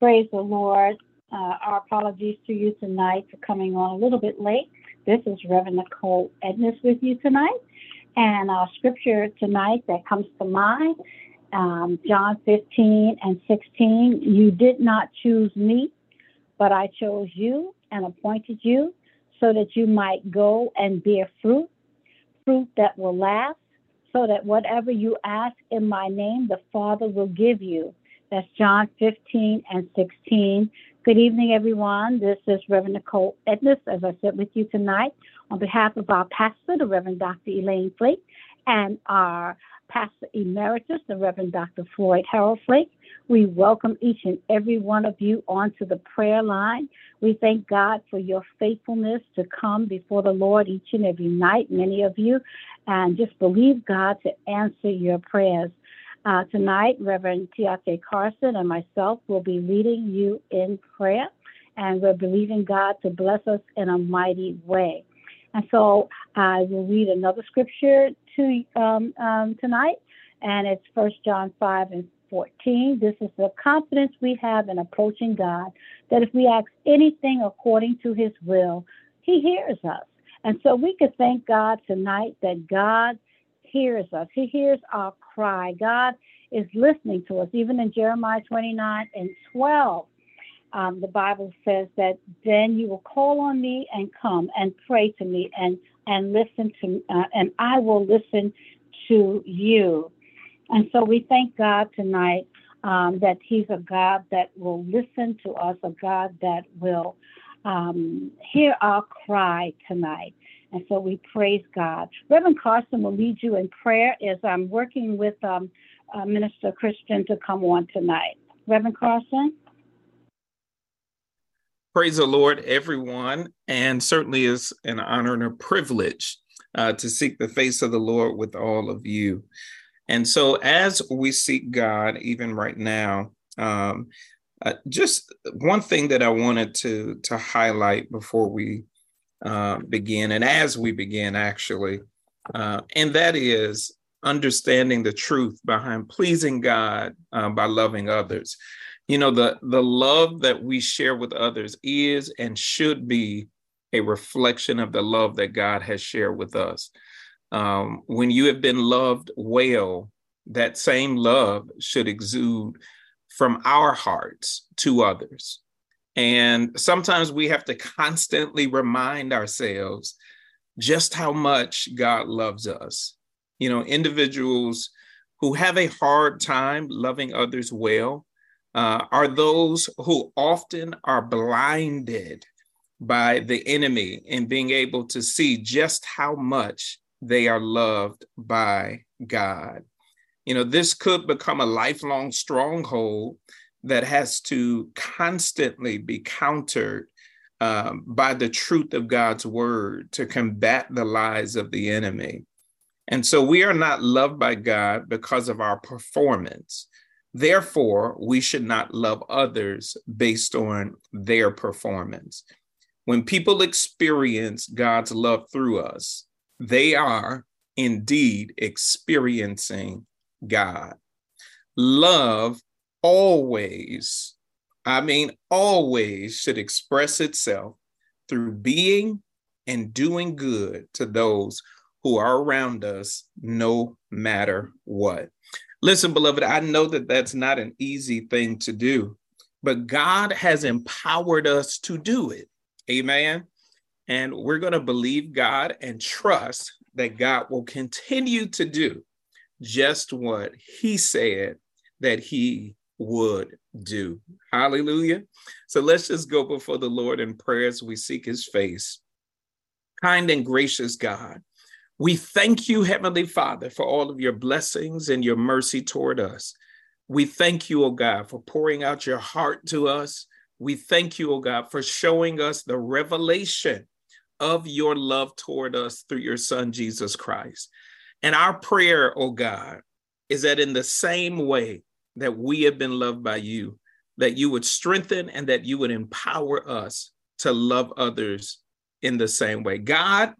Praise the Lord. Uh, our apologies to you tonight for coming on a little bit late. This is Reverend Nichole Edness with you tonight. And our scripture tonight that comes to mind, um, John 15 and 16. You did not choose me, but I chose you and appointed you so that you might go and bear fruit, fruit that will last, so that whatever you ask in my name, the Father will give you. That's John 15 and 16. Good evening, everyone. This is Reverend Nichole Edness, as I said with you tonight, on behalf of our pastor, the Reverend Dr. Elaine Flake, and our pastor emeritus, the Reverend Dr. Floyd Harold Flake. We welcome each and every one of you onto the prayer line. We thank God for your faithfulness to come before the Lord each and every night, many of you, and just believe God to answer your prayers. Uh, tonight, Reverend Tiate Carson and myself will be leading you in prayer, and we're believing God to bless us in a mighty way. And so I will read another scripture to um, um, tonight, and it's First John 5 and 14. This is the confidence we have in approaching God that if we ask anything according to his will, he hears us. And so we could thank God tonight that God hears us. He hears our cry. God is listening to us. Even in Jeremiah 29 and 12, um, the Bible says that then you will call on me and come and pray to me and and listen to uh, and I will listen to you. And so we thank God tonight um, that He's a God that will listen to us, a God that will um, hear our cry tonight. And so we praise God. Reverend Carson will lead you in prayer as I'm working with um, uh, Minister Christian to come on tonight. Reverend Carson? Praise the Lord, everyone. And certainly is an honor and a privilege uh, to seek the face of the Lord with all of you. And so, as we seek God, even right now, um, uh, just one thing that I wanted to to highlight before we uh, begin, and as we begin, actually, uh, and that is understanding the truth behind pleasing God uh, by loving others. You know, the the love that we share with others is and should be a reflection of the love that God has shared with us. Um, when you have been loved well, that same love should exude from our hearts to others. And sometimes we have to constantly remind ourselves just how much God loves us. You know, individuals who have a hard time loving others well uh, are those who often are blinded by the enemy in being able to see just how much they are loved by God. You know, this could become a lifelong stronghold that has to constantly be countered um, by the truth of God's word to combat the lies of the enemy. And so we are not loved by God because of our performance. Therefore, we should not love others based on their performance. When people experience God's love through us, they are indeed experiencing God. Love always, I mean, always should express itself through being and doing good to those who are around us, no matter what. Listen, beloved, I know that that's not an easy thing to do, but God has empowered us to do it. Amen. And we're going to believe God and trust that God will continue to do just what He said that He would do. Hallelujah. So let's just go before the Lord in prayer as we seek his face. Kind and gracious God, we thank you, Heavenly Father, for all of your blessings and your mercy toward us. We thank you, O oh God, for pouring out your heart to us. We thank you, O oh God, for showing us the revelation of your love toward us through your Son, Jesus Christ. And our prayer, O oh God, is that in the same way that we have been loved by you, that you would strengthen and that you would empower us to love others in the same way. God,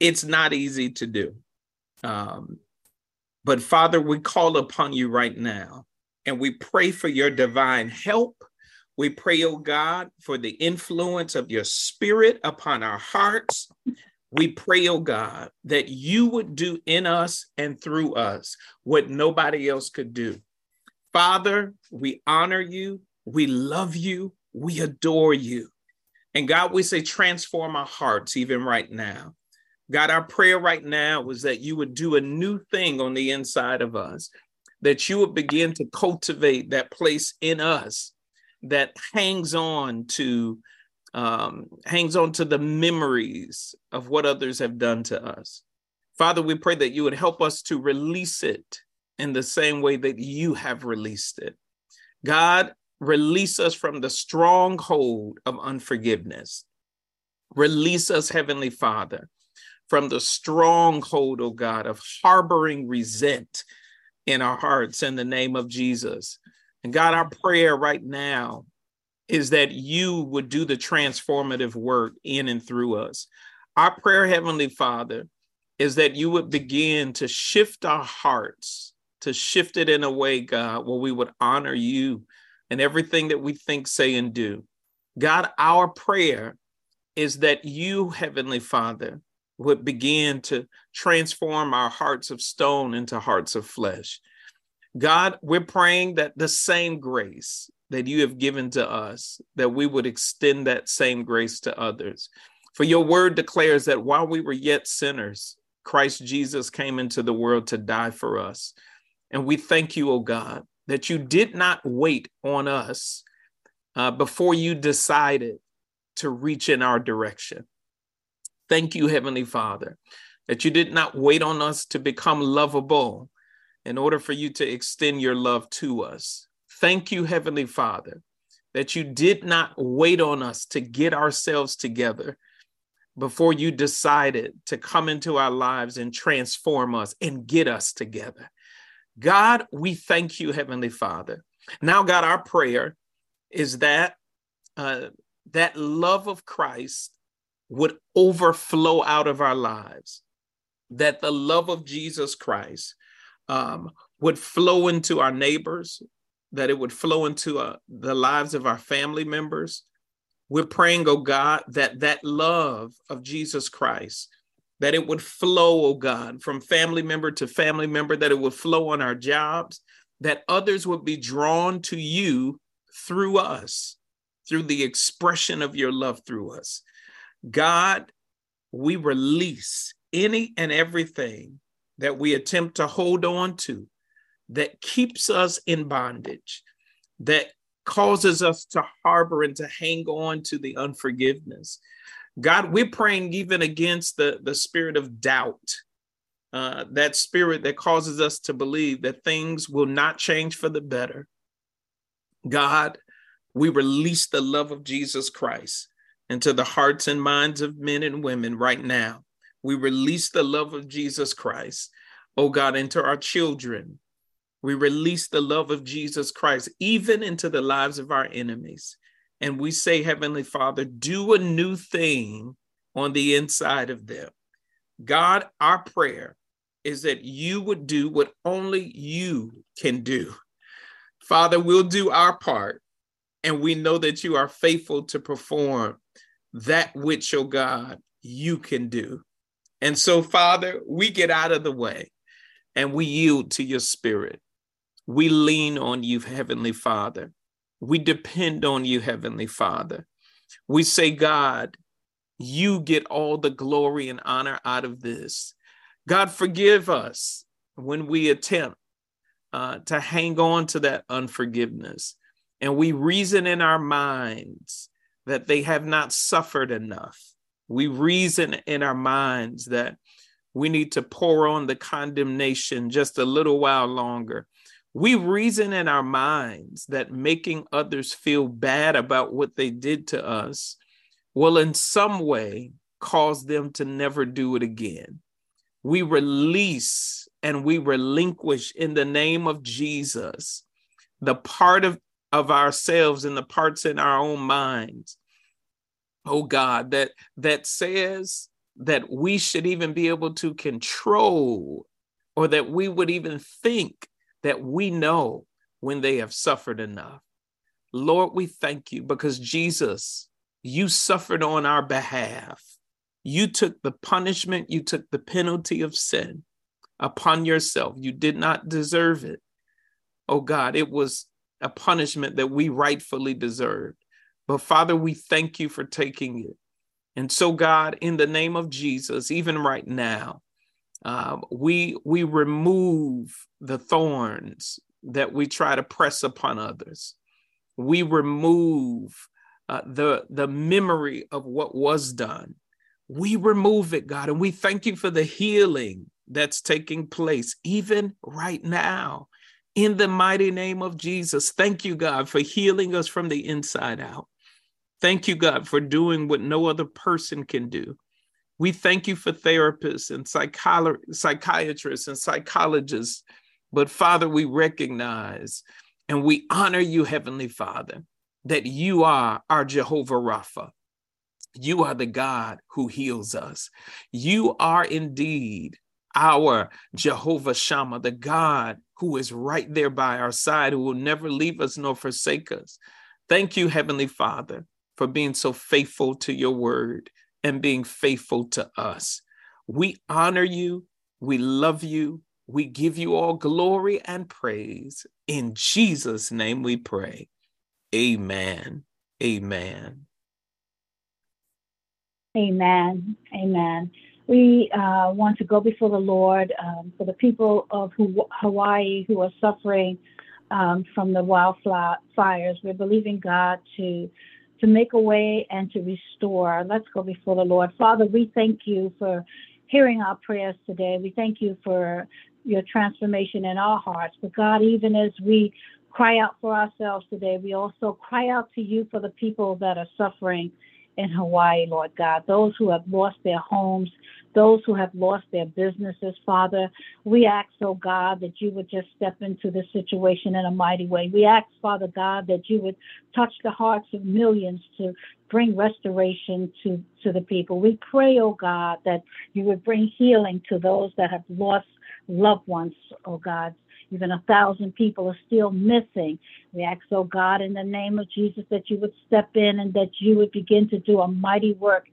it's not easy to do. Um, but Father, we call upon you right now and we pray for your divine help We pray, oh God, for the influence of your spirit upon our hearts. We pray, oh God, that you would do in us and through us what nobody else could do. Father, we honor you, we love you, we adore you. And God, we say, transform our hearts even right now. God, our prayer right now is that you would do a new thing on the inside of us, that you would begin to cultivate that place in us that hangs on to um, hangs on to the memories of what others have done to us. Father, we pray that you would help us to release it in the same way that you have released it. God, release us from the stronghold of unforgiveness. Release us, Heavenly Father, from the stronghold, oh God, of harboring resent in our hearts in the name of Jesus. And God, our prayer right now is that you would do the transformative work in and through us. Our prayer, Heavenly Father, is that you would begin to shift our hearts, to shift it in a way, God, where we would honor you and everything that we think, say, and do. God, our prayer is that you, Heavenly Father, would begin to transform our hearts of stone into hearts of flesh. God, we're praying that the same grace that you have given to us, that we would extend that same grace to others. For your word declares that while we were yet sinners, Christ Jesus came into the world to die for us. And we thank you, O oh God, that you did not wait on us uh, before you decided to reach in our direction. Thank you, Heavenly Father, that you did not wait on us to become lovable in order for you to extend your love to us. Thank you, Heavenly Father, that you did not wait on us to get ourselves together before you decided to come into our lives and transform us and get us together. God, we thank you, Heavenly Father. Now, God, our prayer is that uh, that love of Christ would overflow out of our lives, that the love of Jesus Christ um, would flow into our neighbors, that it would flow into uh, the lives of our family members. We're praying, oh God, that that love of Jesus Christ, that it would flow, oh God, from family member to family member, that it would flow on our jobs, that others would be drawn to you through us, through the expression of your love through us. God, we release any and everything that we attempt to hold on to that keeps us in bondage, that causes us to harbor and to hang on to the unforgiveness. God, we're praying even against the, the spirit of doubt, uh, that spirit that causes us to believe that things will not change for the better. God, we release the love of Jesus Christ into the hearts and minds of men and women right now. We release the love of Jesus Christ, oh God, into our children, we release the love of Jesus Christ even into the lives of our enemies. And we say, Heavenly Father, do a new thing on the inside of them. God, our prayer is that you would do what only you can do. Father, we'll do our part, and we know that you are faithful to perform that which, oh God, you can do. And so, Father, we get out of the way and we yield to your spirit. We lean on you, Heavenly Father. We depend on you, Heavenly Father. We say, God, you get all the glory and honor out of this. God, forgive us when we attempt uh, to hang on to that unforgiveness and we reason in our minds that they have not suffered enough. We reason in our minds that we need to pour on the condemnation just a little while longer we reason in our minds that making others feel bad about what they did to us will, in some way, cause them to never do it again. We release and we relinquish in the name of Jesus the part of, of ourselves and the parts in our own minds. Oh God, that that says that we should even be able to control or that we would even think that we know when they have suffered enough. Lord, we thank you because Jesus, you suffered on our behalf. You took the punishment, you took the penalty of sin upon yourself. You did not deserve it. Oh God, it was a punishment that we rightfully deserved. But Father, we thank you for taking it. And so, God, in the name of Jesus, even right now, um, we we remove the thorns that we try to press upon others. We remove uh, the the memory of what was done. We remove it, God, and we thank you for the healing that's taking place even right now. In the mighty name of Jesus, thank you, God, for healing us from the inside out. Thank you, God, for doing what no other person can do. We thank you for therapists and psycholo- psychiatrists and psychologists. But Father, we recognize and we honor you, Heavenly Father, that you are our Jehovah Rapha. You are the God who heals us. You are indeed our Jehovah Shammah, the God who is right there by our side, who will never leave us nor forsake us. Thank you, Heavenly Father, for being so faithful to your word and being faithful to us. We honor you. We love you. We give you all glory and praise. In Jesus' name we pray. Amen. Amen. Amen. Amen. We uh, want to go before the Lord um, for the people of Hawaii who are suffering um, from the wildfires. We're believing God to to make a way and to restore. Let's go before the Lord. Father, we thank you for hearing our prayers today. We thank you for your transformation in our hearts. But God, even as we cry out for ourselves today, we also cry out to you for the people that are suffering in Hawaii, Lord God, those who have lost their homes, those who have lost their businesses, Father. We ask, oh God, that you would just step into this situation in a mighty way. We ask, Father God, that you would touch the hearts of millions to bring restoration to, to the people. We pray, oh God, that you would bring healing to those that have lost loved ones, oh God. Even a thousand people are still missing. We ask, oh God, in the name of Jesus, that you would step in and that you would begin to do a mighty work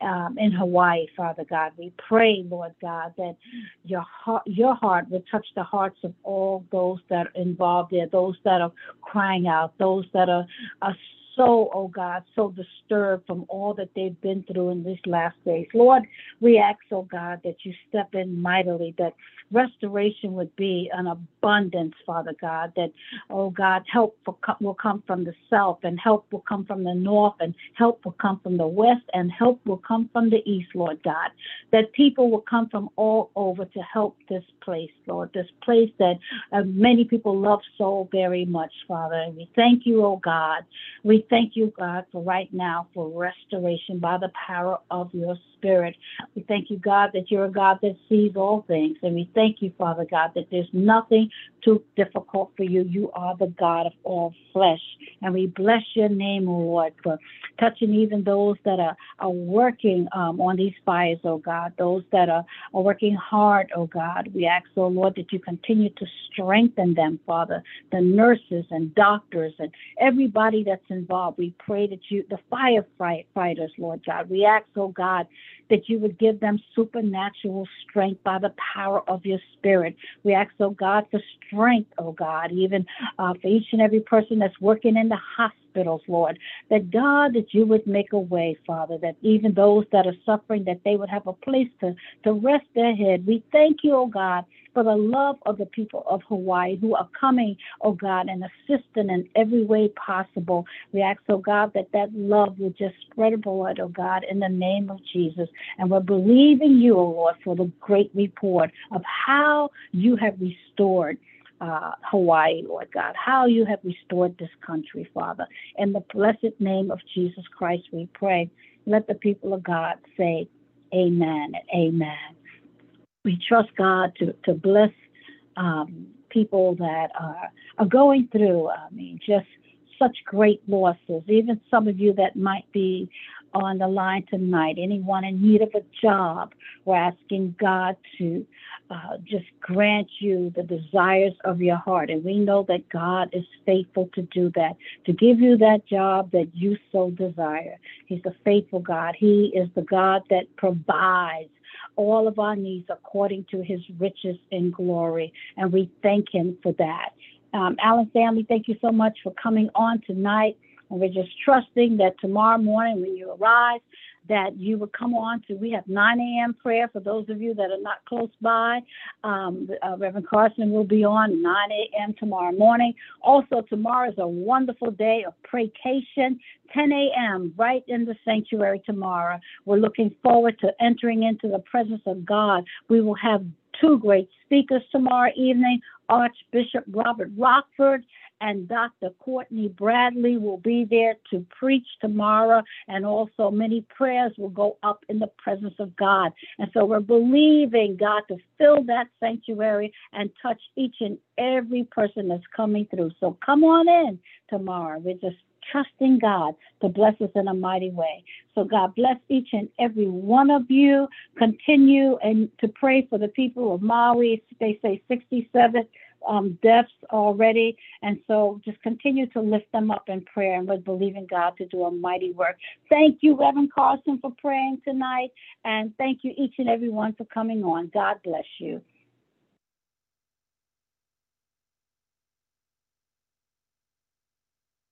um, in Hawaii, Father God. We pray, Lord God, that your heart, your heart would touch the hearts of all those that are involved there, those that are crying out, those that are, are so, oh God, so disturbed from all that they've been through in these last days. Lord, we ask, oh God, that you step in mightily, that restoration would be an abundance, Father God, that, oh God, help will come from the south, and help will come from the north, and help will come from the west, and help will come from the east, Lord God. That people will come from all over to help this place, Lord, this place that uh, many people love so very much, Father. And we thank you, oh God. We thank you, God, for right now for restoration by the power of your Spirit. We thank you, God, that you're a God that sees all things. And we thank you, Father God, that there's nothing too difficult for you. You are the God of all flesh. And we bless your name, O Lord, for touching even those that are, are working um, on these fires, O God, those that are, are working hard, O God. We ask, O Lord, that you continue to strengthen them, Father, the nurses and doctors and everybody that's involved. We pray that you, the firefighters, Lord God, we ask, oh God, that you would give them supernatural strength by the power of your spirit. We ask, oh God, for strength, oh God, even uh, for each and every person that's working in the hospitals, Lord, that God, that you would make a way, Father, that even those that are suffering, that they would have a place to, to rest their head. We thank you, oh God, for the love of the people of Hawaii who are coming, oh God, and assisting in every way possible. We ask, oh God, that that love will just spread abroad, oh God, in the name of Jesus. And we're believing you, oh Lord, for the great report of how you have restored. Uh, Hawaii, Lord God, how you have restored this country, Father. In the blessed name of Jesus Christ, we pray. Let the people of God say, Amen and Amen we trust God to, to bless um, people that are, are going through, I mean, just such great losses. Even some of you that might be on the line tonight, anyone in need of a job, we're asking God to uh, just grant you the desires of your heart. And we know that God is faithful to do that, to give you that job that you so desire. He's a faithful God. He is the God that provides all of our needs according to his riches in glory. And we thank him for that. Um, Alan family, thank you so much for coming on tonight. And we're just trusting that tomorrow morning when you arise, that you would come on to. We have 9 a.m. prayer for those of you that are not close by. Um, uh, Reverend Carson will be on 9 a.m. tomorrow morning. Also, tomorrow is a wonderful day of praycation, 10 a.m. right in the sanctuary tomorrow. We're looking forward to entering into the presence of God. We will have two great speakers tomorrow evening Archbishop Robert Rockford and Dr. Courtney Bradley will be there to preach tomorrow, and also many prayers will go up in the presence of God. And so we're believing God to fill that sanctuary and touch each and every person that's coming through. So come on in tomorrow. We're just trusting God to bless us in a mighty way. So God bless each and every one of you. Continue and to pray for the people of Maui. They say 67 um, deaths already. And so just continue to lift them up in prayer and we're believing God to do a mighty work. Thank you, Reverend Carson, for praying tonight. And thank you, each and every one, for coming on. God bless you.